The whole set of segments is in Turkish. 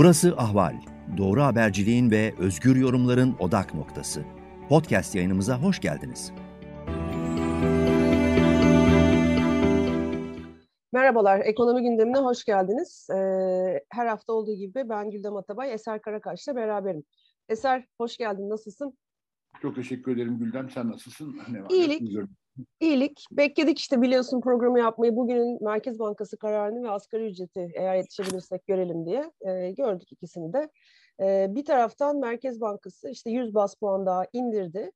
Burası Ahval. Doğru haberciliğin ve özgür yorumların odak noktası. Podcast yayınımıza hoş geldiniz. Merhabalar, ekonomi gündemine hoş geldiniz. Ee, her hafta olduğu gibi ben Güldem Atabay, Eser Karakaş'la beraberim. Eser, hoş geldin, nasılsın? Çok teşekkür ederim Güldem, sen nasılsın? Ne var? İyilik, İyilik. Bekledik işte biliyorsun programı yapmayı. Bugünün Merkez Bankası kararını ve asgari ücreti eğer yetişebilirsek görelim diye e, gördük ikisini de. E, bir taraftan Merkez Bankası işte 100 bas puan daha indirdi.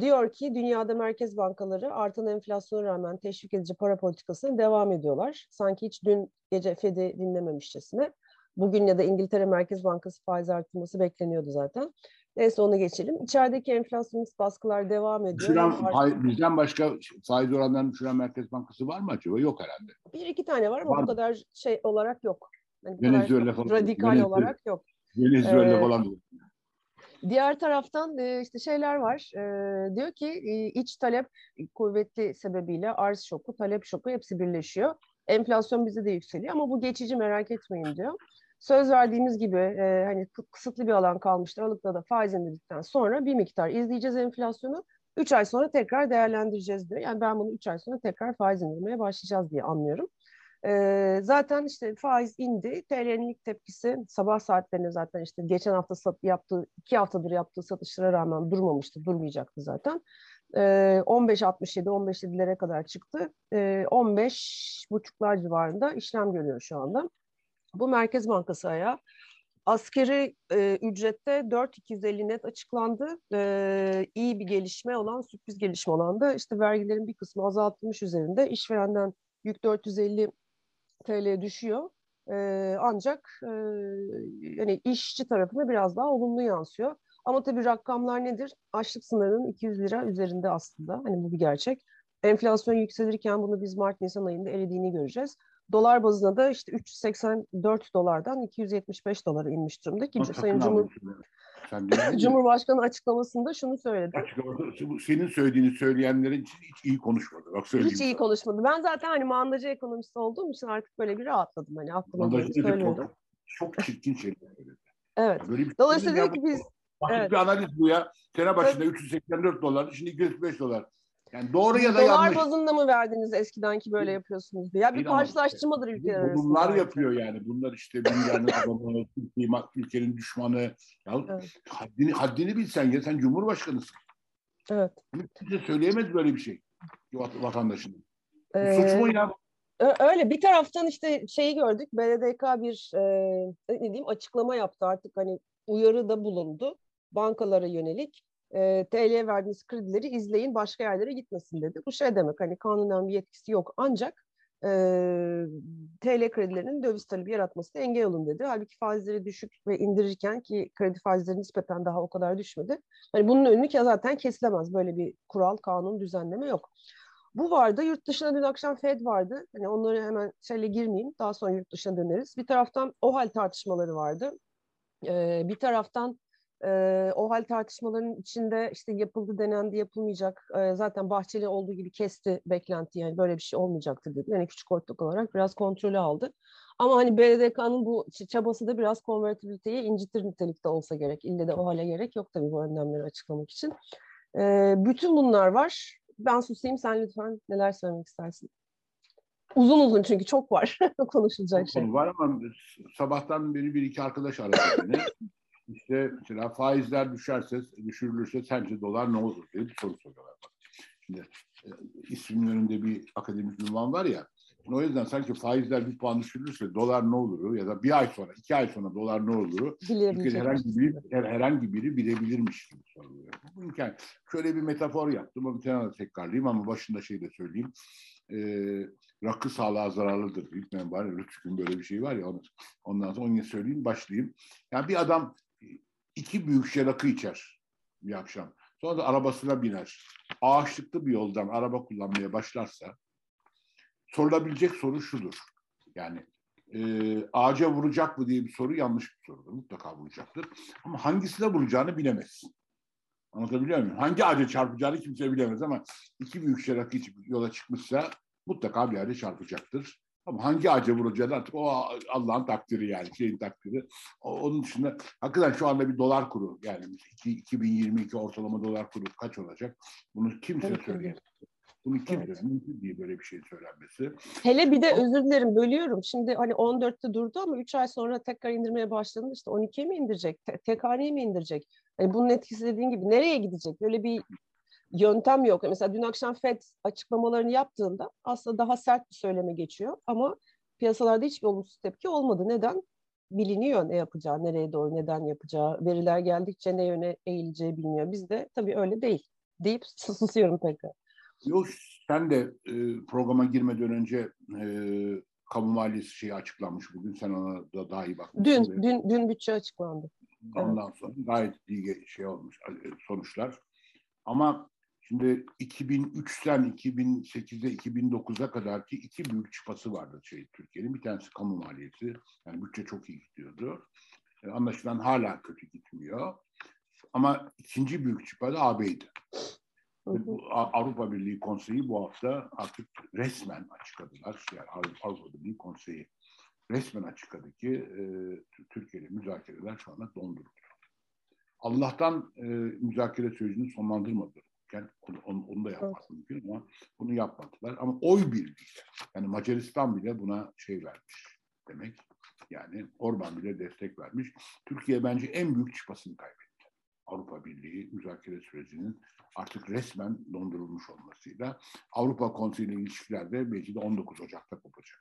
Diyor ki dünyada merkez bankaları artan enflasyona rağmen teşvik edici para politikasına devam ediyorlar. Sanki hiç dün gece Fed'i dinlememişçesine. Bugün ya da İngiltere Merkez Bankası faiz artırması bekleniyordu zaten. Neyse onu geçelim. İçerideki enflasyonist baskılar devam ediyor. Düşüren, hay, bizden başka faiz oranlarını düşüren Merkez Bankası var mı acaba? Yok herhalde. Bir iki tane var ama var bu kadar şey olarak yok. Yani Venezuela falan. Radikal Venezuela, olarak yok. Venezuela ee, falan. Diğer taraftan e, işte şeyler var. E, diyor ki e, iç talep kuvvetli sebebiyle arz şoku, talep şoku hepsi birleşiyor. Enflasyon bize de yükseliyor ama bu geçici merak etmeyin diyor. Söz verdiğimiz gibi e, hani kısıtlı bir alan kalmıştır. Aralıkta da faiz indirdikten sonra bir miktar izleyeceğiz enflasyonu. 3 ay sonra tekrar değerlendireceğiz diyor. Yani ben bunu 3 ay sonra tekrar faiz indirmeye başlayacağız diye anlıyorum. E, zaten işte faiz indi. TL'nin ilk tepkisi sabah saatlerinde zaten işte geçen hafta sat, yaptığı, iki haftadır yaptığı satışlara rağmen durmamıştı, durmayacaktı zaten. E, 15.67, 15.7'lere kadar çıktı. E, 15 buçuklar civarında işlem görüyor şu anda. Bu Merkez Bankası ayağı. Askeri e, ücrette 4.250 net açıklandı. E, iyi bir gelişme olan, sürpriz gelişme olan da işte vergilerin bir kısmı azaltılmış üzerinde. işverenden yük 450 TL düşüyor. E, ancak e, yani işçi tarafına biraz daha olumlu yansıyor. Ama tabii rakamlar nedir? Açlık sınırının 200 lira üzerinde aslında. Hani bu bir gerçek. Enflasyon yükselirken bunu biz Mart-Nisan ayında eridiğini göreceğiz. Dolar bazında da işte 384 dolardan 275 dolara inmiş durumda ki Sayın Cumhur... Cumhurbaşkanı açıklamasında şunu söyledi. Açıklaması, senin söylediğini söyleyenlerin için hiç iyi konuşmadı. Bak hiç iyi konuşmadı. Ben zaten hani mandacı ekonomisti olduğum için artık böyle bir rahatladım. Hani aklıma geldi söylüyordum. Çok, çok çirkin şeyler söyledi. Evet. Böyle bir Dolayısıyla diyor ki biz... Basit evet. bir analiz bu ya. Sene başında evet. 384 dolar, şimdi 205 dolar. Yani doğru ya da Dolar yanlış. Dolar bazında mı verdiniz eskiden ki böyle yapıyorsunuz diye? Ya bir karşılaştırmadır ülkeler arasında. Bunlar yapıyor yani. Bunlar işte dünyanın adamı, ülkenin düşmanı. Ya evet. haddini, haddini bilsen ya sen cumhurbaşkanısın. Evet. Kimse söyleyemez böyle bir şey vatandaşın. Ee, Suç mu ya? Öyle bir taraftan işte şeyi gördük. BDDK bir e, ne diyeyim açıklama yaptı artık hani uyarı da bulundu bankalara yönelik e, TL'ye verdiğiniz kredileri izleyin başka yerlere gitmesin dedi. Bu şey demek hani kanunen bir yetkisi yok ancak e, TL kredilerinin döviz talebi yaratmasına engel olun dedi. Halbuki faizleri düşük ve indirirken ki kredi faizleri nispeten daha o kadar düşmedi. Hani bunun önünü zaten kesilemez. Böyle bir kural, kanun, düzenleme yok. Bu vardı. Yurt dışına dün akşam Fed vardı. Hani onları hemen şeyle girmeyeyim. Daha sonra yurt dışına döneriz. Bir taraftan o hal tartışmaları vardı. Ee, bir taraftan e, o hal tartışmaların içinde işte yapıldı denendi yapılmayacak e, zaten Bahçeli olduğu gibi kesti beklenti yani böyle bir şey olmayacaktır dedi. Yani küçük ortak olarak biraz kontrolü aldı. Ama hani BDK'nın bu çabası da biraz konvertibiliteyi incitir nitelikte olsa gerek. İlle de o hale gerek yok tabii bu önlemleri açıklamak için. E, bütün bunlar var. Ben susayım sen lütfen neler söylemek istersin? Uzun uzun çünkü çok var konuşulacak çok şey. Var ama sabahtan beri bir iki arkadaş aradı beni. İşte mesela faizler düşerse, düşürülürse sence dolar ne olur diye bir soru soruyorlar. Şimdi e, ismin önünde bir akademik ünvan var ya, o yüzden sanki faizler bir puan düşürülürse dolar ne olur ya da bir ay sonra, iki ay sonra dolar ne olur? Herhangi biri, herhangi biri bilebilirmiş gibi soruluyor. Bu imkan. Şöyle bir metafor yaptım, onu tane tekrarlayayım ama başında şey de söyleyeyim. Ee, rakı sağlığa zararlıdır. Bilmem var ya, Lütfü'nün böyle bir şey var ya, onu, ondan sonra onu söyleyeyim, başlayayım. Yani bir adam iki büyük şişe rakı içer bir akşam. Sonra da arabasına biner. Ağaçlıklı bir yoldan araba kullanmaya başlarsa sorulabilecek soru şudur. Yani e, ağaca vuracak mı diye bir soru yanlış bir sorudur. Mutlaka vuracaktır. Ama hangisine vuracağını bilemez. Anlatabiliyor muyum? Hangi ağaca çarpacağını kimse bilemez ama iki büyük şişe rakı içip yola çıkmışsa mutlaka bir yerde çarpacaktır. Ama hangi ağaca vuracağını artık o Allah'ın takdiri yani şeyin takdiri. Onun dışında hakikaten şu anda bir dolar kuru yani 2022 ortalama dolar kuru kaç olacak? Bunu kimse söyleyemez. Bunu kim evet. mümkün değil böyle bir şey söylenmesi. Hele bir de özür dilerim bölüyorum. Şimdi hani 14'te durdu ama 3 ay sonra tekrar indirmeye başladığında işte 12'ye mi indirecek? Te- tek haneye mi indirecek? Yani bunun etkisi dediğin gibi nereye gidecek? Böyle bir yöntem yok. Mesela dün akşam FED açıklamalarını yaptığında aslında daha sert bir söyleme geçiyor ama piyasalarda hiçbir olumsuz tepki olmadı. Neden? Biliniyor ne yapacağı, nereye doğru, neden yapacağı, veriler geldikçe ne yöne eğileceği bilmiyor. Biz de tabii öyle değil deyip susuyorum tekrar. Yok sen de e, programa girmeden önce e, kamu maliyesi şeyi açıklanmış bugün. Sen ona da daha iyi bakmışsın. Dün, dün, dün bütçe açıklandı. Ondan evet. sonra gayet iyi şey olmuş e, sonuçlar. Ama şimdi 2003'ten 2008'e 2009'a kadar ki iki büyük çıpası vardı şey Türkiye'nin. Bir tanesi kamu maliyeti. Yani bütçe çok iyi gidiyordu. E, anlaşılan hala kötü gitmiyor. Ama ikinci büyük çıpa da AB'ydi. Avrupa Birliği Konseyi bu hafta artık resmen açıkladılar. Yani Avrupa Birliği Konseyi resmen açıkladı ki e, Türkiye ile müzakereler şu anda donduruldu. Allah'tan e, müzakere sürecini sonlandırmadılar. Yani onu, onu, da yapmak evet. mümkün ama bunu yapmadılar. Ama oy birliği yani Macaristan bile buna şey vermiş demek. Yani Orban bile destek vermiş. Türkiye bence en büyük çıpasını kaybetti. Avrupa Birliği müzakere sürecinin artık resmen dondurulmuş olmasıyla Avrupa Konseyi ile ilişkilerde belki de 19 Ocak'ta kopacak.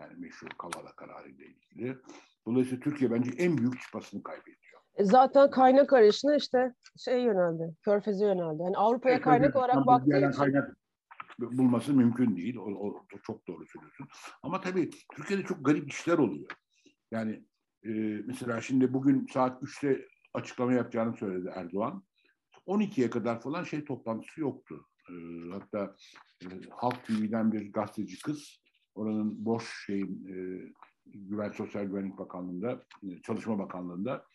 Yani meşhur Kavala kararı ile ilgili. Dolayısıyla Türkiye bence en büyük çıpasını kaybediyor. E zaten kaynak arayışına işte şey yöneldi, körfeze yöneldi. Yani Avrupa'ya evet, kaynak olarak baktığı için. Kaynak bulması mümkün değil. O, o, çok doğru söylüyorsun. Ama tabii Türkiye'de çok garip işler oluyor. Yani e, mesela şimdi bugün saat 3'te açıklama yapacağını söyledi Erdoğan. 12'ye kadar falan şey toplantısı yoktu. E, hatta e, Halk TV'den bir gazeteci kız oranın boş şeyin e, Güven Sosyal Güvenlik Bakanlığı'nda, e, Çalışma Bakanlığı'nda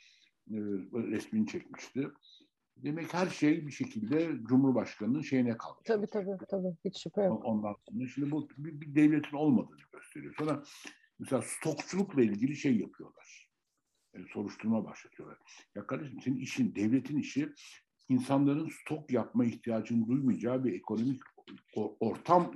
e, resmini çekmişti. Demek her şey bir şekilde Cumhurbaşkanı'nın şeyine kalmış. Tabii tabii tabii hiç şüphe yok. Ondan sonra şimdi bu bir, bir devletin olmadığını gösteriyor. Sonra mesela stokçulukla ilgili şey yapıyorlar. Yani soruşturma başlatıyorlar. Ya kardeşim senin işin, devletin işi insanların stok yapma ihtiyacını duymayacağı bir ekonomik ortam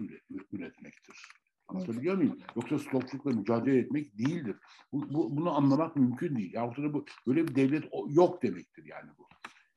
üretmektir. Anlatabiliyor muyum? Yoksa stokçulukla mücadele etmek değildir. Bu, bu, bunu anlamak mümkün değil. Yahut da bu böyle bir devlet yok demektir yani bu.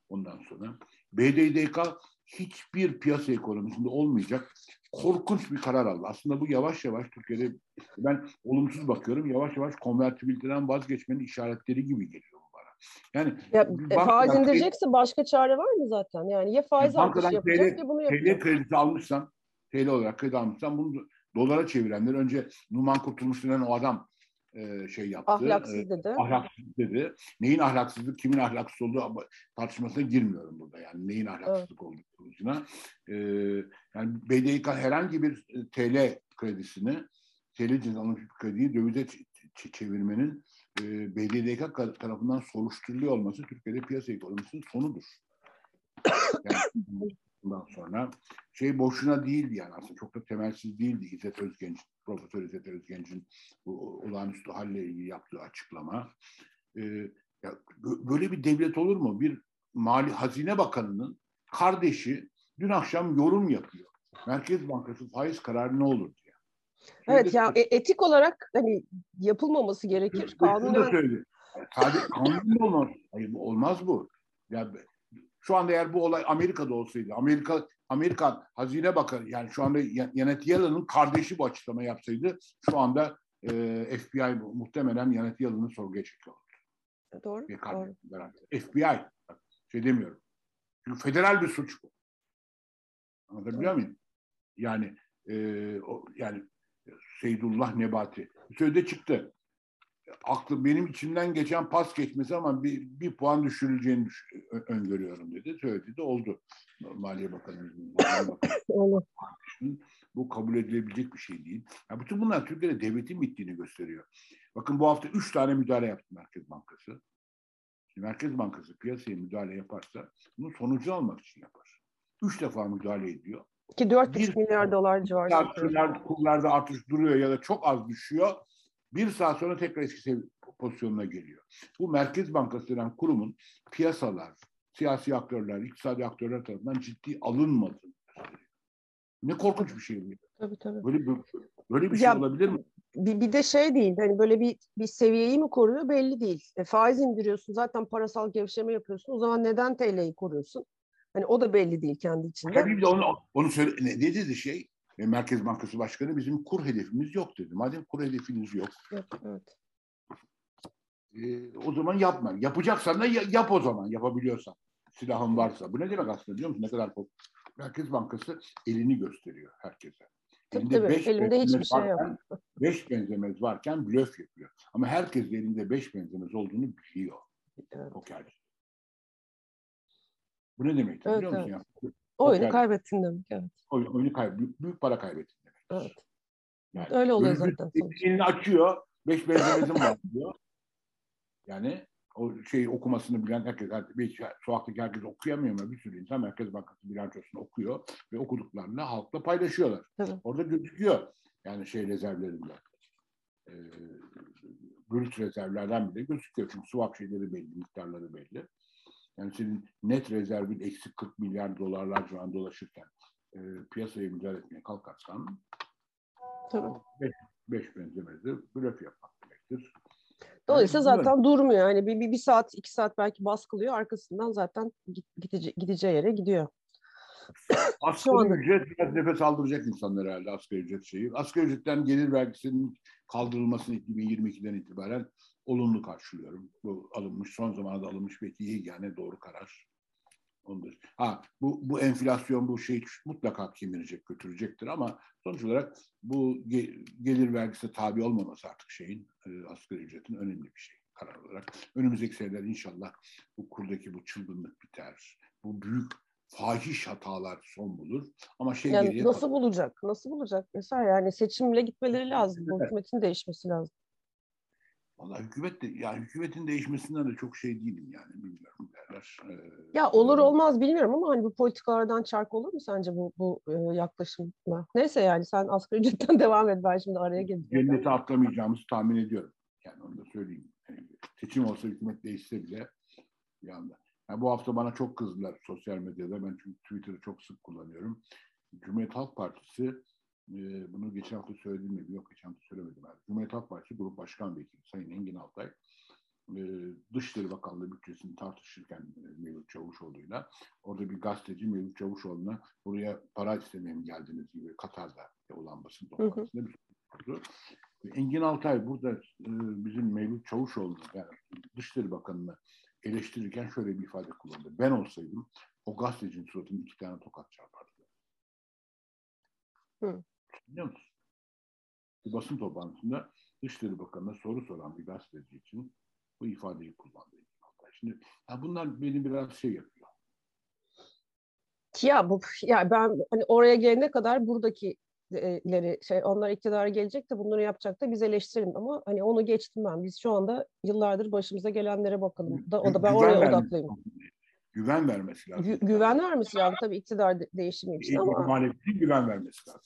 Ondan sonra BDDK hiçbir piyasa ekonomisinde olmayacak korkunç bir karar aldı. Aslında bu yavaş yavaş Türkiye'de ben olumsuz bakıyorum. Yavaş yavaş konvertibiliteden vazgeçmenin işaretleri gibi geliyor bana. Yani ya, e, faiz indirecekse başka çare var mı zaten? Yani ya faiz artışı yapacak ya bunu yapacak. TL kredisi almışsan TL olarak kredi almışsan bunu dolara çevirenler önce Numan Kurtulmuş denen o adam e, şey yaptı. Ahlaksız e, dedi. Ahlaksız dedi. Neyin ahlaksızlık, kimin ahlaksız olduğu tartışmasına girmiyorum burada. Yani neyin ahlaksızlık evet. olduğu konusuna. E, yani BDK herhangi bir TL kredisini, TL bir krediyi dövize çevirmenin e, BDDK tarafından soruşturuluyor olması Türkiye'de piyasa ekonomisinin sonudur. Yani, bundan sonra şey boşuna değildi yani aslında çok da temelsiz değildi İzzet Özgenç, Profesör İzzet Özgenç'in bu olağanüstü halle ilgili yaptığı açıklama. Ee, ya, böyle bir devlet olur mu? Bir Mali Hazine Bakanı'nın kardeşi dün akşam yorum yapıyor. Merkez Bankası faiz kararı ne olur diye. Evet ya e, etik olarak hani yapılmaması gerekir. Kanunen... Sadece kanun olmaz. Hayır, olmaz bu. Ya şu anda eğer bu olay Amerika'da olsaydı, Amerika Amerikan Hazine Bakanı yani şu anda Janet Yellen'ın kardeşi bu açıklama yapsaydı şu anda e, FBI muhtemelen Janet Yellen'ı sorguya çekiyor. Doğru. Bir doğru. FBI şey demiyorum. Çünkü federal bir suç bu. Anlatabiliyor doğru. muyum? Yani e, o, yani Seydullah Nebati. Sözde çıktı aklı benim içimden geçen pas geçmesi ama bir, bir puan düşürüleceğini düş öngörüyorum dedi. Söyledi de oldu. Maliye Bakanı'nın bu kabul edilebilecek bir şey değil. Ya bütün bunlar Türkiye'de devletin bittiğini gösteriyor. Bakın bu hafta üç tane müdahale yaptı Merkez Bankası. Merkez Bankası piyasaya müdahale yaparsa bunun sonucu almak için yapar. Üç defa müdahale ediyor. Ki 4,5 milyar dolar civarı. Kurlar, kurlarda artış duruyor ya da çok az düşüyor. Bir saat sonra tekrar eski pozisyonuna geliyor. Bu Merkez Bankası denen kurumun piyasalar, siyasi aktörler, iktisadi aktörler tarafından ciddi alınmadığını Ne korkunç bir şey bu. Tabii tabii. Böyle bir, böyle bir şey ya, olabilir mi? Bir, bir de şey değil, hani böyle bir bir seviyeyi mi koruyor belli değil. E, faiz indiriyorsun, zaten parasal gevşeme yapıyorsun. O zaman neden TL'yi koruyorsun? Hani o da belli değil kendi içinde. Tabii de onu, onu söyle, ne, ne dedi şey? E, Merkez Bankası Başkanı bizim kur hedefimiz yok dedi. Madem kur hedefiniz yok. Evet, evet. E, o zaman yapma. Yapacaksan da yap o zaman yapabiliyorsan. Silahın varsa. Bu ne demek aslında biliyor musun? Ne kadar Merkez Bankası elini gösteriyor herkese. Tabii elinde tabii. Beş Elimde hiçbir şey varken, yok. Beş benzemez varken blöf yapıyor. Ama herkes elinde beş benzemez olduğunu biliyor. Evet. Pokerci. Bu ne demek evet, biliyor musun? Evet. Ya? Oyunu Poker, kaybettin demek. Evet. Oyun, oyunu kaybettin. Büyük, para kaybettin demek. Evet. Yani, Öyle oluyor zaten. Elini açıyor. Beş benzemezim var diyor. Yani o şey okumasını bilen herkes, bir sokaktaki herkes okuyamıyor mu? Bir sürü insan Merkez Bankası bilançosunu okuyor ve okuduklarını halkla paylaşıyorlar. Tabii. Orada gözüküyor. Yani şey rezervlerinde. E, brüt rezervlerden bile gözüküyor. Çünkü swap şeyleri belli, miktarları belli. Yani senin net rezervin eksi 40 milyar dolarlar şu an dolaşırken e, piyasaya müdahale etmeye kalkarsan Tabii. Beş, beş benzemezi blöf yapmak demektir. Dolayısıyla yani, zaten durmuyor. Yani bir, bir, bir saat, iki saat belki baskılıyor. Arkasından zaten gidece, gideceği yere gidiyor. Asgari ücret biraz nefes aldıracak insanlar herhalde asgari ücret şeyi. Asgari ücretten gelir vergisinin kaldırılmasını 2022'den itibaren olumlu karşılıyorum. Bu alınmış, son zamanlarda alınmış belki iyi yani doğru karar. Ondur. Ha bu bu enflasyon bu şey mutlaka kemirecek, götürecektir ama sonuç olarak bu gelir vergisi tabi olmaması artık şeyin e, asgari ücretin önemli bir şey karar olarak. Önümüzdeki seneler inşallah bu kurdaki bu çılgınlık biter. Bu büyük fahiş hatalar son bulur. Ama şey yani geriye nasıl bulacak? Nasıl bulacak? Mesela yani seçimle gitmeleri lazım. Bu hükümetin değişmesi lazım. Vallahi hükümet de yani hükümetin değişmesinden de çok şey değilim yani bilmiyorum derler. Ee, ya olur olmaz bilmiyorum ama hani bu politikalardan çark olur mu sence bu bu e, yaklaşımla? Neyse yani sen asgari ücretten devam et ben şimdi araya geleceğim. Cennete atlamayacağımızı tahmin ediyorum. Yani onu da söyleyeyim. Yani seçim olsa hükümet değişse bile bir anda. Yani bu hafta bana çok kızdılar sosyal medyada. Ben çünkü Twitter'ı çok sık kullanıyorum. Cumhuriyet Halk Partisi e, bunu geçen hafta söyledim mi? Yok geçen hafta söylemedim. Yani. Cumhuriyet Halk Partisi Grup Başkan Vekili Sayın Engin Altay e, Dışişleri Bakanlığı bütçesini tartışırken e, Mevlüt Çavuşoğlu'yla orada bir gazeteci Mevlüt Çavuşoğlu'na buraya para istemeye mi geldiniz gibi Katar'da olan basın toplantısında bir sordu. Engin Altay burada e, bizim Mevlüt Çavuşoğlu yani Dışişleri Bakanı'nı eleştirirken şöyle bir ifade kullandı. Ben olsaydım o gazetecinin suratını iki tane tokat çarpardım. Hı. Biliyor musun? Bir basın toplantısında Dışişleri Bakanı'na soru soran bir gazeteci için bu ifadeyi kullandı. Şimdi ya bunlar beni biraz şey yapıyor. Ya bu ya ben hani oraya gelene kadar buradaki ileri şey onlar iktidara gelecek de bunları yapacak da biz eleştirelim ama hani onu geçtim ben. Biz şu anda yıllardır başımıza gelenlere bakalım. Da, o da ben güven oraya odaklıyım. Güven vermesi lazım. Gü- güven vermesi lazım tabii iktidar de- değişimi için ama. Muhalefetin güven vermesi lazım.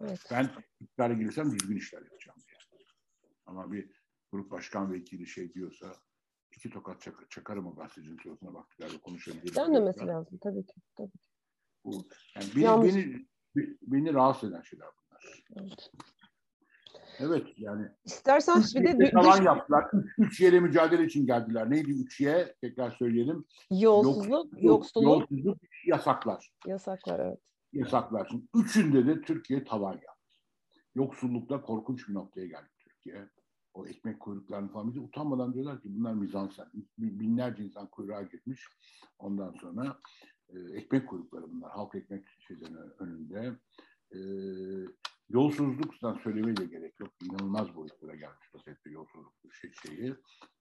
Evet. Ben iktidara girsem düzgün işler yapacağım diye. Ama bir grup başkan vekili şey diyorsa iki tokat çak çakarım o gazetecinin suratına baktıklarla konuşabilirim. Denmemesi lazım tabii ki. Tabii ki. Bu, yani beni, beni beni rahatsız eden şeyler bunlar. Evet. Evet yani. İstersen bir de tavan yaptılar. Üç, üç yere mücadele için geldiler. Neydi üç ye? Tekrar söyleyelim. Yolsuzluk, yoksulluk. Yolsuzluk, yasaklar. Yasaklar evet. Yasaklar. Şimdi üçünde de Türkiye tavan yaptı. Yoksullukta korkunç bir noktaya geldi Türkiye. O ekmek kuyruklarını falan bize utanmadan diyorlar ki bunlar mizansen. Binlerce insan kuyruğa girmiş. Ondan sonra e, ekmek kuyrukları bunlar. Halk ekmek şeylerinin önünde. E, yolsuzluktan söylemeye de gerek yok. İnanılmaz boyutlara gelmiş vaziyette yolsuzluk şey, şeyi.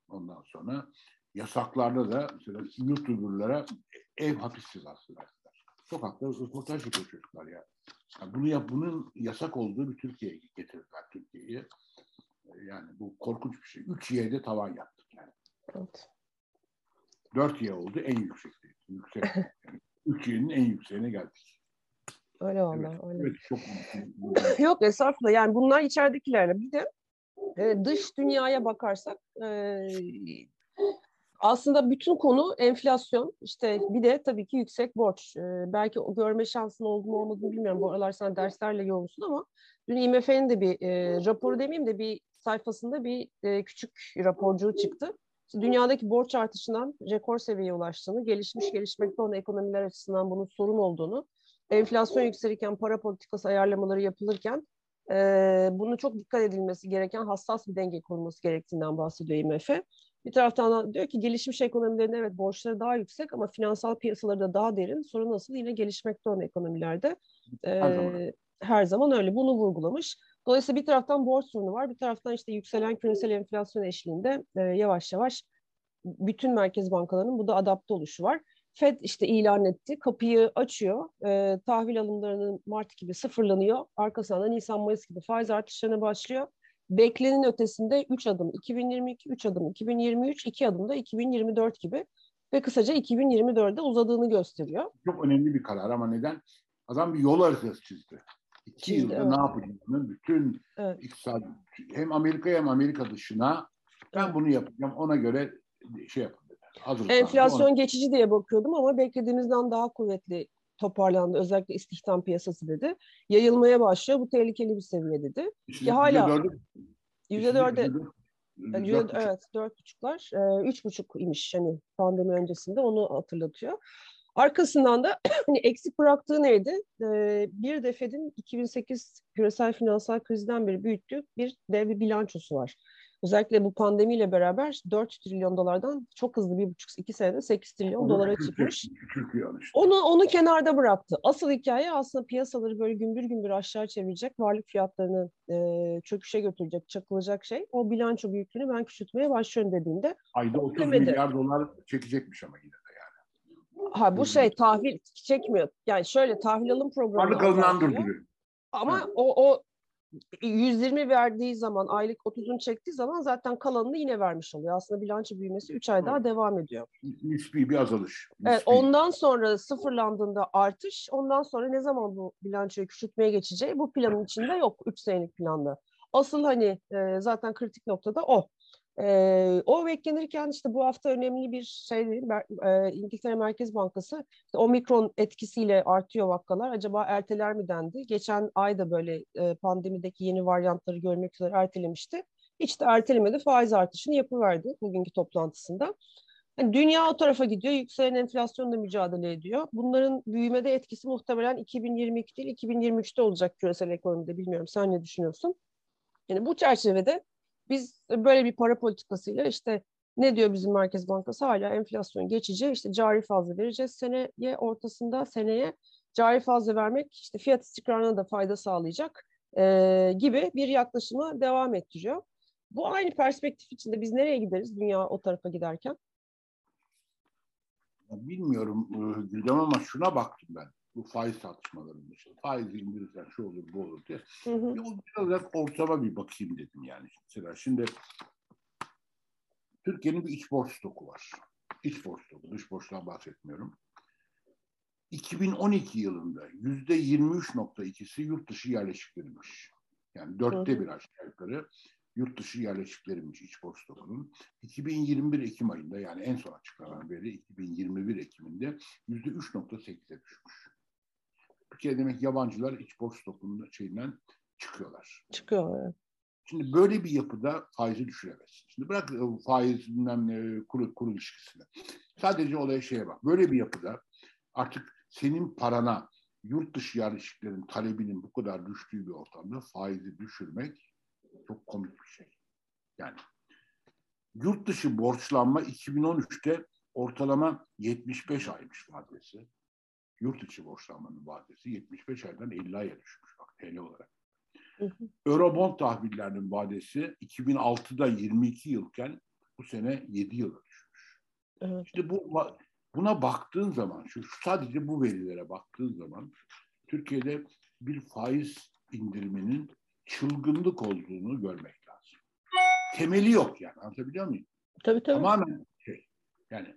Ondan sonra yasaklarda da mesela YouTuber'lara ev hapis cezası verdiler. Sokakta röportaj yapıyor çocuklar ya. Yani bunu yap, bunun yasak olduğu bir Türkiye'ye getirdiler Türkiye'yi. Yani bu korkunç bir şey. Üç yerde tavan yaptık yani. Evet. Dört Y oldu en yüksekti. Yüksek. Yani üç Y'nin en yükseğine geldik. Öyle vallahi. Evet, öyle. evet çok Yok estağfurullah. Yani bunlar içeridekilerle. Bir de e, dış dünyaya bakarsak e, aslında bütün konu enflasyon. İşte bir de tabii ki yüksek borç. E, belki o görme şansın oldu mu olmadığını bilmiyorum. Bu aralar sen derslerle yoğunsun ama dün IMF'nin de bir e, raporu demeyeyim de bir sayfasında bir e, küçük raporcuğu çıktı. Dünyadaki borç artışından rekor seviyeye ulaştığını, gelişmiş gelişmekte olan ekonomiler açısından bunun sorun olduğunu, enflasyon yükselirken para politikası ayarlamaları yapılırken e, bunu çok dikkat edilmesi gereken hassas bir denge kurulması gerektiğinden bahsediyor IMF. Bir taraftan da diyor ki gelişmiş ekonomilerin evet borçları daha yüksek ama finansal piyasaları da daha derin. Sorun nasıl yine gelişmekte olan ekonomilerde. E, her zaman öyle. Bunu vurgulamış. Dolayısıyla bir taraftan borç sorunu var. Bir taraftan işte yükselen küresel enflasyon eşliğinde e, yavaş yavaş bütün merkez bankalarının bu da adapte oluşu var. Fed işte ilan etti. Kapıyı açıyor. E, tahvil alımlarının Mart gibi sıfırlanıyor. Arkasından da Nisan-Mayıs gibi faiz artışlarına başlıyor. Beklenenin ötesinde 3 adım 2022, 3 adım 2023, 2 adım da 2024 gibi ve kısaca 2024'de uzadığını gösteriyor. çok önemli bir karar ama neden? Adam bir yol haritası çizdi. İki yılda evet. ne yapacağını bütün Evet. iktisat hem Amerika'ya hem Amerika dışına ben Evet. bunu yapacağım ona göre şey yapın dedi. Hazır Enflasyon geçici diye bakıyordum ama beklediğimizden daha kuvvetli toparlandı. Özellikle istihdam piyasası dedi. Yayılmaya başlıyor. Bu tehlikeli bir seviye dedi. Ya hala- Yüzde dörde Yüzde- evet dört buçuklar. e, Üç buçuk imiş hani pandemi öncesinde onu hatırlatıyor. Arkasından da hani eksik bıraktığı neydi? E, bir de Fed'in 2008 küresel finansal krizden beri büyüttüğü bir dev bir bilançosu var. Özellikle bu pandemiyle beraber 4 trilyon dolardan çok hızlı bir buçuk iki senede 8 trilyon dolara çıkmış. İşte. Onu onu kenarda bıraktı. Asıl hikaye aslında piyasaları böyle gümbür gümbür aşağı çevirecek, varlık fiyatlarını e, çöküşe götürecek, çakılacak şey. O bilanço büyüklüğünü ben küçültmeye başlıyorum dediğinde. Ayda 30 Demedi. milyar dolar çekecekmiş ama yine. Ha bu şey tahvil çekmiyor. Yani şöyle tahvil alım programı Varlık alınan durduruyor. Ama Evet. o o 120 verdiği zaman aylık 30'unu çektiği zaman zaten kalanını yine vermiş oluyor. Aslında bilanço büyümesi 3 ay daha Evet. devam ediyor. Nispi bir azalış. Evet, Nispi. ondan sonra sıfırlandığında artış, ondan sonra ne zaman bu bilançoyu küçültmeye geçeceği bu planın içinde yok 3 senelik planda. Asıl hani e, zaten kritik noktada o. E, o beklenirken işte bu hafta önemli bir şey e, İngiltere Merkez Bankası işte omikron etkisiyle artıyor vakalar. Acaba erteler mi dendi? Geçen ay da böyle e, pandemideki yeni varyantları görmek üzere ertelemişti. Hiç de ertelemedi. Faiz artışını yapıverdi bugünkü toplantısında. Yani dünya o tarafa gidiyor, yükselen enflasyonla mücadele ediyor. Bunların büyümede etkisi muhtemelen 2022 değil, 2023'te olacak küresel ekonomide. Bilmiyorum sen ne düşünüyorsun? Yani bu çerçevede biz böyle bir para politikasıyla işte ne diyor bizim Merkez Bankası? Hala enflasyon geçici, işte cari fazla vereceğiz seneye ortasında, seneye cari fazla vermek işte fiyat istikrarına da fayda sağlayacak e, gibi bir yaklaşımı devam ettiriyor. Bu aynı perspektif içinde biz nereye gideriz dünya o tarafa giderken? Bilmiyorum e, Gülcan ama şuna baktım ben. Bu faiz tartışmalarında işte. Faizi indirirsen şu olur bu olur diye. Hı hı. Bir o biraz ortama bir bakayım dedim yani. Mesela şimdi Türkiye'nin bir iç borç stoku var. İç borç stoku, dış borçtan bahsetmiyorum. 2012 yılında yüzde 23.2'si yurt dışı yerleşikleriymiş. Yani dörtte Hı bir aşağı yukarı yurt dışı yerleşikleriymiş iç borç stokunun. 2021 Ekim ayında yani en son açıklanan veri 2021 Ekim'inde yüzde 3.8'e düşmüş. Bir kere demek yabancılar iç borç stokunun şeyinden çıkıyorlar. Çıkıyor. evet. Şimdi böyle bir yapıda faizi düşüremezsin. Şimdi bırak e, faiz bilmem ne, kuru, kuru ilişkisini. Sadece olaya şeye bak. Böyle bir yapıda artık senin parana yurt dışı yerleşiklerin talebinin bu kadar düştüğü bir ortamda faizi düşürmek çok komik bir şey. Yani yurt dışı borçlanma 2013'te ortalama 75 aymış vadesi. Yurt içi borçlanmanın vadesi 75 aydan 50 aya düşmüş bak TL olarak. Hı hı. Eurobond tahvillerinin vadesi 2006'da 22 yılken bu sene 7 yıla düşmüş. Evet. İşte bu buna baktığın zaman, şu sadece bu verilere baktığın zaman Türkiye'de bir faiz indiriminin çılgınlık olduğunu görmek lazım. Temeli yok yani anlatabiliyor muyum? Tabii tabii. Tamamen şey yani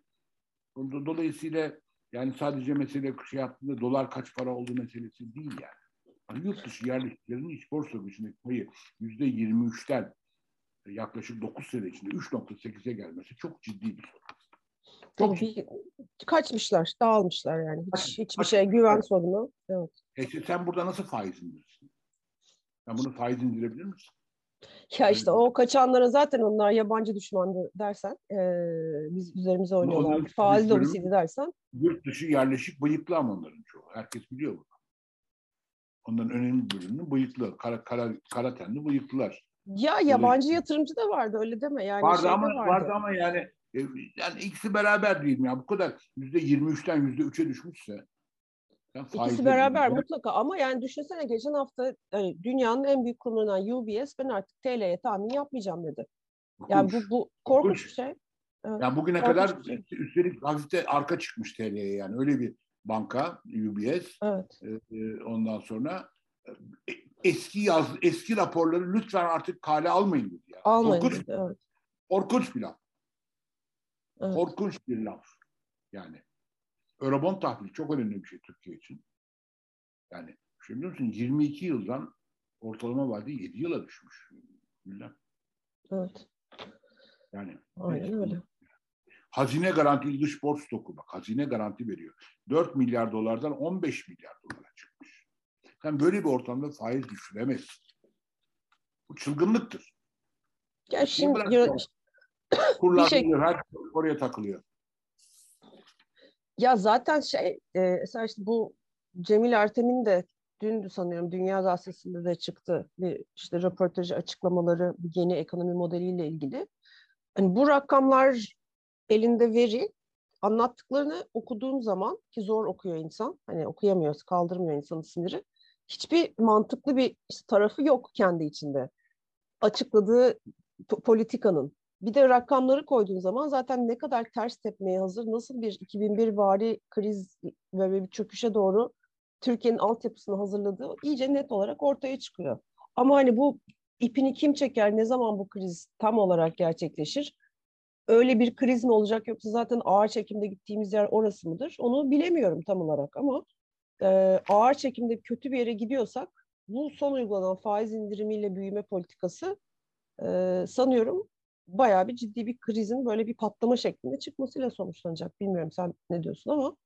do- dolayısıyla Yani sadece mesele şey yaptığında dolar kaç para olduğu meselesi değil yani. yani yurt dışı yerleşiklerin iç borsa gücündeki payı yüzde 23'ten yaklaşık 9 sene içinde 3.8'e gelmesi çok ciddi bir sorun. Çok bir, kaçmışlar, dağılmışlar yani. Hiç, hiçbir şey güven sorunu. Evet. E sen burada nasıl faiz indirirsin? Sen bunu faiz indirebilir misin? Ya işte o kaçanlara zaten onlar yabancı düşmandı dersen, e, biz üzerimize oynuyorlar. Faiz lobisiydi dersen. Yurt dışı yerleşik bıyıklı ama onların çoğu. Herkes biliyor bunu. Onların önemli bölümünün bıyıklı, kara, kara, kara tenli bıyıklılar. Ya yabancı yatırımcı da vardı öyle deme. Yani vardı ama vardı. vardı ama yani e, yani ikisi beraber mi ya? Bu kadar yüzde yirmi üçten yüzde üçe düşmüşse İkisi beraber değil. mutlaka ama yani düşünsene geçen hafta yani dünyanın en büyük kurumlarından UBS ben artık TL'ye tahmin yapmayacağım dedi. Yani bu, bu korkunç bir şey. Evet. Yani bugüne korkunç kadar şey. üstelik hafifte arka çıkmış TL'ye yani öyle bir banka UBS. Evet. Ee, ondan sonra e, eski yaz eski raporları lütfen artık kale almayın dedi. Yani. Almayın korkunç, dedi, evet. Korkunç bir laf. Evet. Korkunç bir laf. Yani Eurobond tahvili çok önemli bir şey Türkiye için. Yani şimdi musun 22 yıldan ortalama vade 7 yıla düşmüş. Bilmem. Evet. Yani Aynen öyle. Hazine garantili dış borç stoku bak. Hazine garanti veriyor. 4 milyar dolardan 15 milyar dolara çıkmış. Sen böyle bir ortamda faiz düşüremezsin. Bu çılgınlıktır. Ya şimdi Kurlar şey... her oraya takılıyor. Ya zaten şey, e, mesela işte bu Cemil Ertem'in de dün sanıyorum Dünya Gazetesi'nde de çıktı bir işte röportajı açıklamaları yeni ekonomi modeliyle ilgili. Hani bu rakamlar elinde veri anlattıklarını okuduğum zaman ki zor okuyor insan hani okuyamıyor kaldırmıyor insanın siniri hiçbir mantıklı bir tarafı yok kendi içinde açıkladığı politikanın bir de rakamları koyduğun zaman zaten ne kadar ters tepmeye hazır, nasıl bir 2001 vari kriz ve bir çöküşe doğru Türkiye'nin altyapısını hazırladığı iyice net olarak ortaya çıkıyor. Ama hani bu ipini kim çeker, ne zaman bu kriz tam olarak gerçekleşir? Öyle bir kriz mi olacak yoksa zaten ağır çekimde gittiğimiz yer orası mıdır? Onu bilemiyorum tam olarak ama e, ağır çekimde kötü bir yere gidiyorsak bu son uygulanan faiz indirimiyle büyüme politikası e, sanıyorum bayağı bir ciddi bir krizin böyle bir patlama şeklinde çıkmasıyla sonuçlanacak. Bilmiyorum sen ne diyorsun ama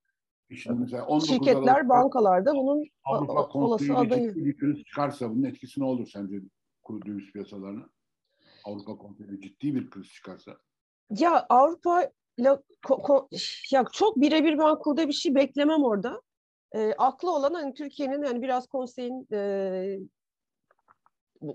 Şimdi mesela şirketler, Aralık'ta, bankalarda bunun Avrupa olası adayı. Bir kriz çıkarsa bunun etkisi ne olur sence kuru döviz piyasalarına? Avrupa Konseyi'de ciddi bir kriz çıkarsa. Ya Avrupa ya çok birebir ben kurda bir şey beklemem orada. E, aklı olan hani Türkiye'nin yani biraz konseyin e,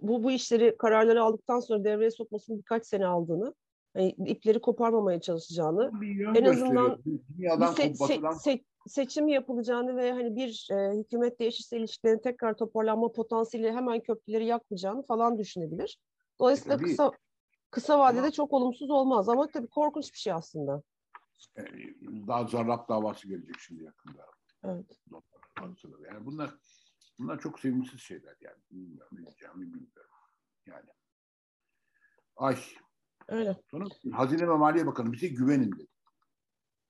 bu, bu işleri kararları aldıktan sonra devreye sokmasının birkaç sene aldığını, yani ipleri koparmamaya çalışacağını, en azından bir se, se, se, seçim yapılacağını ve hani bir e, hükümet değişirse ilişkilerin tekrar toparlanma potansiyeli hemen köprüleri yakmayacağını falan düşünebilir. Dolayısıyla tabii. kısa kısa vadede ama, çok olumsuz olmaz ama tabii korkunç bir şey aslında. Daha zarrab davası gelecek şimdi yakında. Evet. Yani bunlar Bunlar çok sevimsiz şeyler yani. Bilmiyorum ne diyeceğimi bilmiyorum. Yani. Ay. Öyle. Sonra Hazine ve Maliye Bakanı bize güvenin dedi.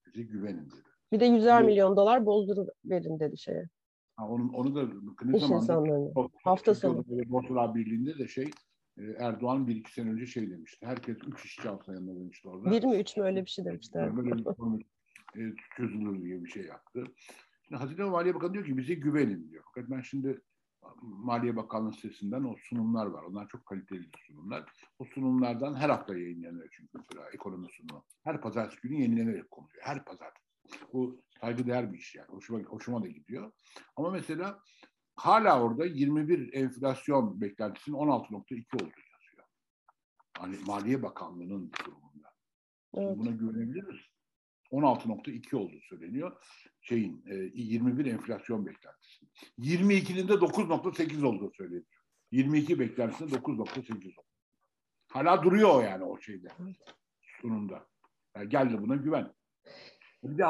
Bize güvenin dedi. Bir de yüzer milyon dolar bozdur verin dedi şeye. Ha, onun, onu da ne İş zamanda hafta sonu. Borsalar Birliği'nde de şey e, Erdoğan bir iki sene önce şey demişti. Herkes üç işçi alsa yanına demişti orada. Bir mi üç mü öyle bir şey demişti. Böyle bir e, çözülür diye bir şey yaptı. Hazine ve Maliye Bakanı diyor ki bize güvenin diyor. Fakat ben şimdi Maliye Bakanlığı sitesinden o sunumlar var. Onlar çok kaliteli sunumlar. O sunumlardan her hafta yayınlanıyor çünkü mesela ekonomi sunumu. Her pazartesi günü yenilenerek konuluyor. Her pazartesi. Bu saygıdeğer bir iş yani. Hoşuma, hoşuma da gidiyor. Ama mesela hala orada 21 enflasyon beklentisinin 16.2 olduğu yazıyor. Hani Maliye Bakanlığı'nın durumunda. Evet. Buna güvenebilir misin? 16.2 olduğu söyleniyor. Şeyin e, 21 enflasyon beklentisi. 22'nin de 9.8 olduğu söyleniyor. 22 beklentisinde 9.8 oldu. Hala duruyor o yani o şeyde. Sunumda. Yani gel buna güven. Bir de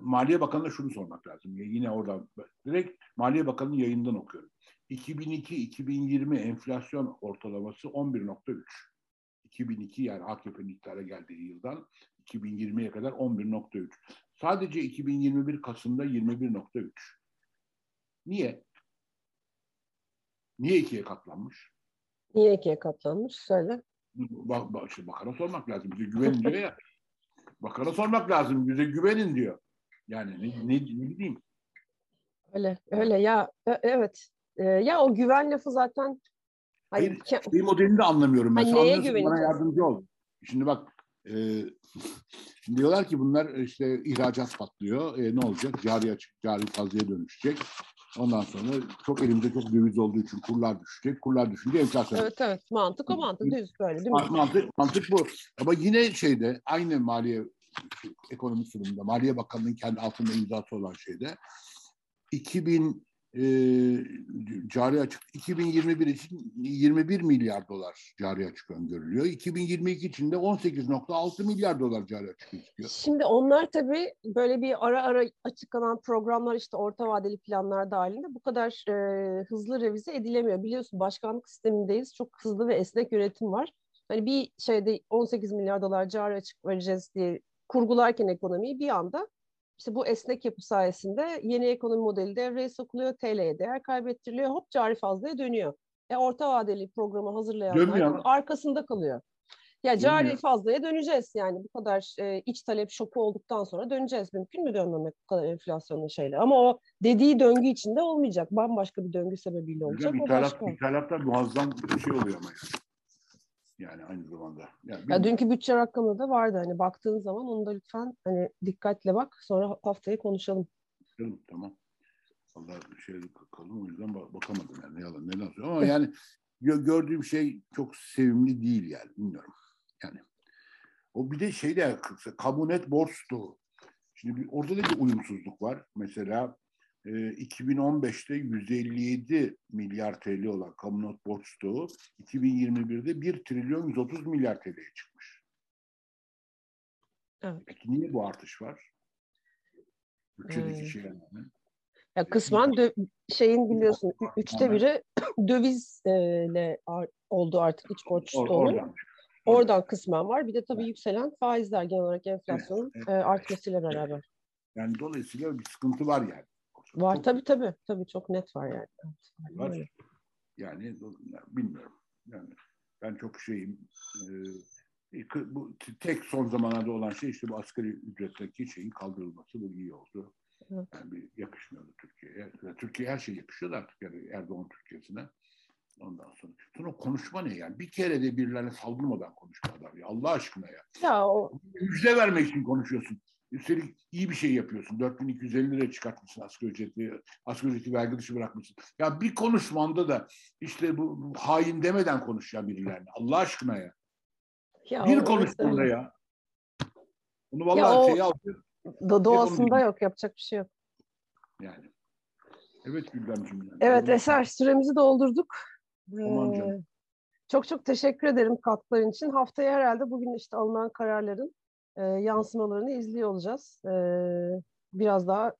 Maliye Bakanı'na şunu sormak lazım. Yine orada direkt Maliye Bakanı'nın yayından okuyorum. 2002-2020 enflasyon ortalaması 11.3. 2002 yani AKP'nin iktidara geldiği yıldan 2020'ye kadar 11.3. Sadece 2021 Kasım'da 21.3. Niye? Niye ikiye katlanmış? Niye ikiye katlanmış? Söyle. Bak, bak, işte bakana sormak lazım. Bize güvenin diyor ya. Bakana sormak lazım. Bize güvenin diyor. Yani ne, ne, ne bileyim. Öyle, öyle ya. e- Evet. Ee, ya o güven lafı zaten Hayır, ke- şey modelini de anlamıyorum. Mesela neye anlıyorsun, bana güveneceğiz? yardımcı ol. Şimdi bak e, diyorlar ki bunlar işte ihracat patlıyor. E, ne olacak? Cari açık, cari fazlaya dönüşecek. Ondan sonra çok elimizde çok döviz olduğu için kurlar düşecek. Kurlar düşünce enflasyon. evet evet mantık o mantık düz böyle değil mi? Ma- Mantık, mantık bu. Ama yine şeyde aynı maliye ekonomi sunumunda Maliye Bakanlığı'nın kendi altında imzası olan şeyde 2000 e, cari açık 2021 için 21 milyar dolar cari açık öngörülüyor. 2022 için de 18.6 milyar dolar cari açık gözüküyor. Şimdi onlar tabii böyle bir ara ara açıklanan programlar işte orta vadeli planlar dahilinde bu kadar e, hızlı revize edilemiyor. Biliyorsun başkanlık sistemindeyiz. Çok hızlı ve esnek yönetim var. Hani bir şeyde 18 milyar dolar cari açık vereceğiz diye kurgularken ekonomiyi bir anda işte bu esnek yapı sayesinde yeni ekonomi modeli devreye sokuluyor. TL'ye değer kaybettiriliyor. Hop cari fazlaya dönüyor. E orta vadeli programı hazırlayanlar Dönmüyor arkasında kalıyor. Ya cari Dönmüyor. fazlaya döneceğiz yani bu kadar e, iç talep şoku olduktan sonra döneceğiz. Mümkün mü dönmemek bu kadar enflasyonlu şeyle? Ama o dediği döngü içinde olmayacak. Bambaşka bir döngü sebebiyle olacak. Hocam O ithalat, başka. muazzam bir şey oluyor ama yani. Yani aynı zamanda. Yani Ya dünkü bütçe rakamı da vardı. Hani baktığın zaman onu da lütfen hani dikkatle bak. Sonra haftaya konuşalım. Canım, tamam. Allah şey kalın o yüzden bak- bakamadım yani ne yalan ne yalan ama yani gö- gördüğüm şey çok sevimli değil yani bilmiyorum. Yani o bir de şeyde kamu net borç stoğu. Şimdi bir, orada da bir uyumsuzluk var. Mesela e, 2015'te 157 milyar TL olan kamu net borç stoğu 2021'de 1 trilyon 130 milyar TL'ye çıkmış. Evet. Peki niye bu artış var? Bütçedeki Hmm. şeyler. Ya kısmen dö- şeyin biliyorsun üçte biri dövizle ar- oldu artık iç borç Or- oradan. Oradan kısmen var. Bir de tabii yükselen faizler genel olarak enflasyonun evet, e, artmasıyla beraber. Yani dolayısıyla bir sıkıntı var yani. Var Çok tabii tabii. Tabii çok net var yani. Var. Yani bilmiyorum. Yani ben çok şeyim. e, kı- bu tek son zamanlarda olan şey işte bu asgari ücretteki şeyin kaldırılması. Bu iyi oldu. Evet. Yani bir yakışmıyordu Türkiye'ye. Türkiye her şey yakışıyor da artık yani Erdoğan Türkiye'sine. Ondan sonra. Sonra konuşma ne yani? Bir kere de birilerine saldırmadan konuşma adam ya. Allah aşkına ya. Ya o Müjde vermek için konuşuyorsun. Üstelik iyi bir şey yapıyorsun. 4250 liraya çıkartmışsın asgari ücreti. Asgari ücreti vergi dışı bırakmışsın. Ya bir konuşmanda da işte bu, bu hain demeden konuş ya birilerine. Allah aşkına ya. ya bir konuşmanda ya. Bunu vallahi Ya şeye alıyor do- doğasında yok. Yapacak bir şey yok. yani. Evet Gülben'cim. Yani. Evet Eser süremizi doldurduk. Aman Ee, canım. çok çok teşekkür ederim katkıların için. Haftaya herhalde bugün işte alınan kararların e, yansımalarını izliyor olacağız. Ee, biraz daha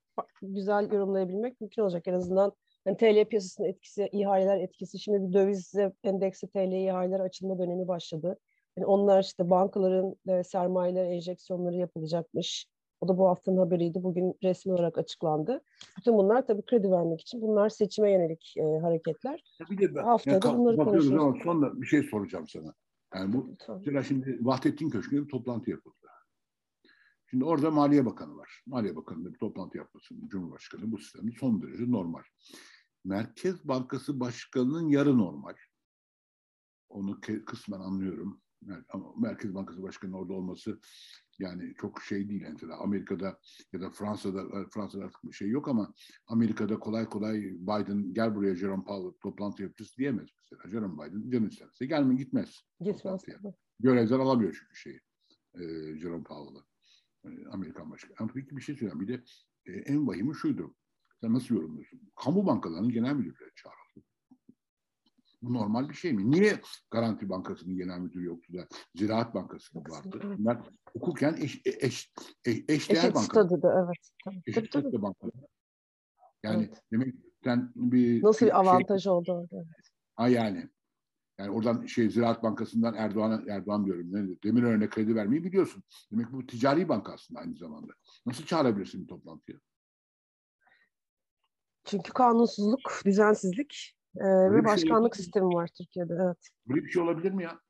güzel yorumlayabilmek mümkün olacak. En azından hani TL piyasasının etkisi, ihaleler etkisi. Şimdi bir döviz endeksi TL ihaleler açılma dönemi başladı. Yani onlar işte bankaların e, sermayeler enjeksiyonları yapılacakmış. O da bu haftanın haberiydi. Bugün resmi olarak açıklandı. Bütün bunlar tabii kredi vermek için. Bunlar seçime yönelik e, hareketler. Bir de ben, Haftada yani bunları konuşuruz. ama sonra bir şey soracağım sana. Yani bu. Mesela şimdi Vahdettin Köşkü'nde bir toplantı yapıldı. Şimdi orada Maliye Bakanı var. Maliye Bakanı'nda bir toplantı yapması Cumhurbaşkanı bu sistemi son derece normal. Merkez Bankası Başkanı'nın yarı normal. Onu kısmen anlıyorum. Ama Merkez Bankası Başkanı'nın orada olması yani çok şey değil. Mesela Amerika'da ya da Fransa'da e, Fransa'da artık bir şey yok ama Amerika'da kolay kolay Biden gel buraya Jerome Powell toplantı yapacağız diyemez mesela. Jerome Biden canı isterse gelme gitmez. Gitmez. Görevden alamıyor çünkü şeyi. E, Jerome Powell'ı. E, Amerikan Başkanı. Peki bir şey söyleyeyim. Bir de e, en vahimi şuydu. Sen nasıl yorumluyorsun? Kamu bankalarının genel müdürleri çağrıldı. Bu normal bir şey mi? Niye Garanti Bankası'nın genel müdürü yoktu da Ziraat Bankası'nın vardı? Bunlar hukuken eş, eş, eş, eşdeğer Eşit bankalar. statüde evet. Tabii, Eşit statüde bankalar. Yani Evet. demek sen bir Nasıl şey- bir avantaj oldu orada? Ha yani. Yani oradan şey Ziraat Bankası'ndan Erdoğan'a Erdoğan diyorum. Ne, Demirören'e kredi vermeyi biliyorsun. Demek bu ticari banka aslında aynı zamanda. Nasıl çağırabilirsin bir toplantıya? Çünkü kanunsuzluk, düzensizlik e, ve şey başkanlık yok. sistemi var Türkiye'de. Evet. Böyle bir şey olabilir mi ya?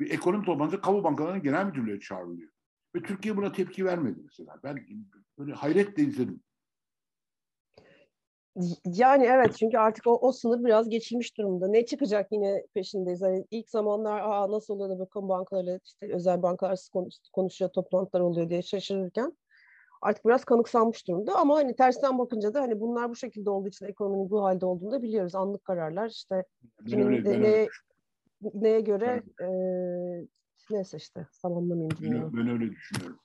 Bir ekonomi toplantısı kamu bankalarının genel müdürlüğü çağrılıyor. Ve Türkiye buna tepki vermedi mesela. Ben böyle hayretle izledim. Yani evet çünkü artık o, o sınır biraz geçilmiş durumda. Ne çıkacak yine peşindeyiz. Hani ilk zamanlar Aa, nasıl oluyor da bakın bankalarla işte özel bankalar konuş, konuşuyor, toplantılar oluyor diye şaşırırken artık biraz kanıksanmış durumda. Ama hani tersten bakınca da hani bunlar bu şekilde olduğu için ekonominin bu halde olduğunu da biliyoruz. Anlık kararlar işte Ben kimin ben neye göre e, neyse işte tamamlamayayım ben, ben öyle düşünüyorum.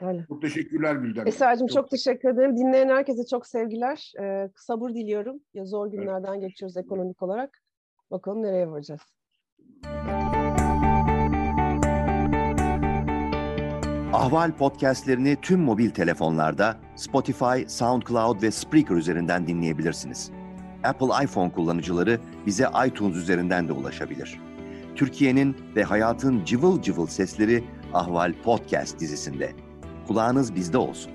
Öyle. Çok teşekkürler Gülden. Eser'cim çok, teşekkür ederim. Dinleyen herkese çok sevgiler. Ee, sabır diliyorum. Ya zor günlerden geçiyoruz ekonomik olarak. Bakalım nereye varacağız. Ahval podcastlerini tüm mobil telefonlarda Spotify, SoundCloud ve Spreaker üzerinden dinleyebilirsiniz. Apple iPhone kullanıcıları bize iTunes üzerinden de ulaşabilir. Türkiye'nin ve hayatın cıvıl cıvıl sesleri Ahval Podcast dizisinde. Kulağınız bizde olsun.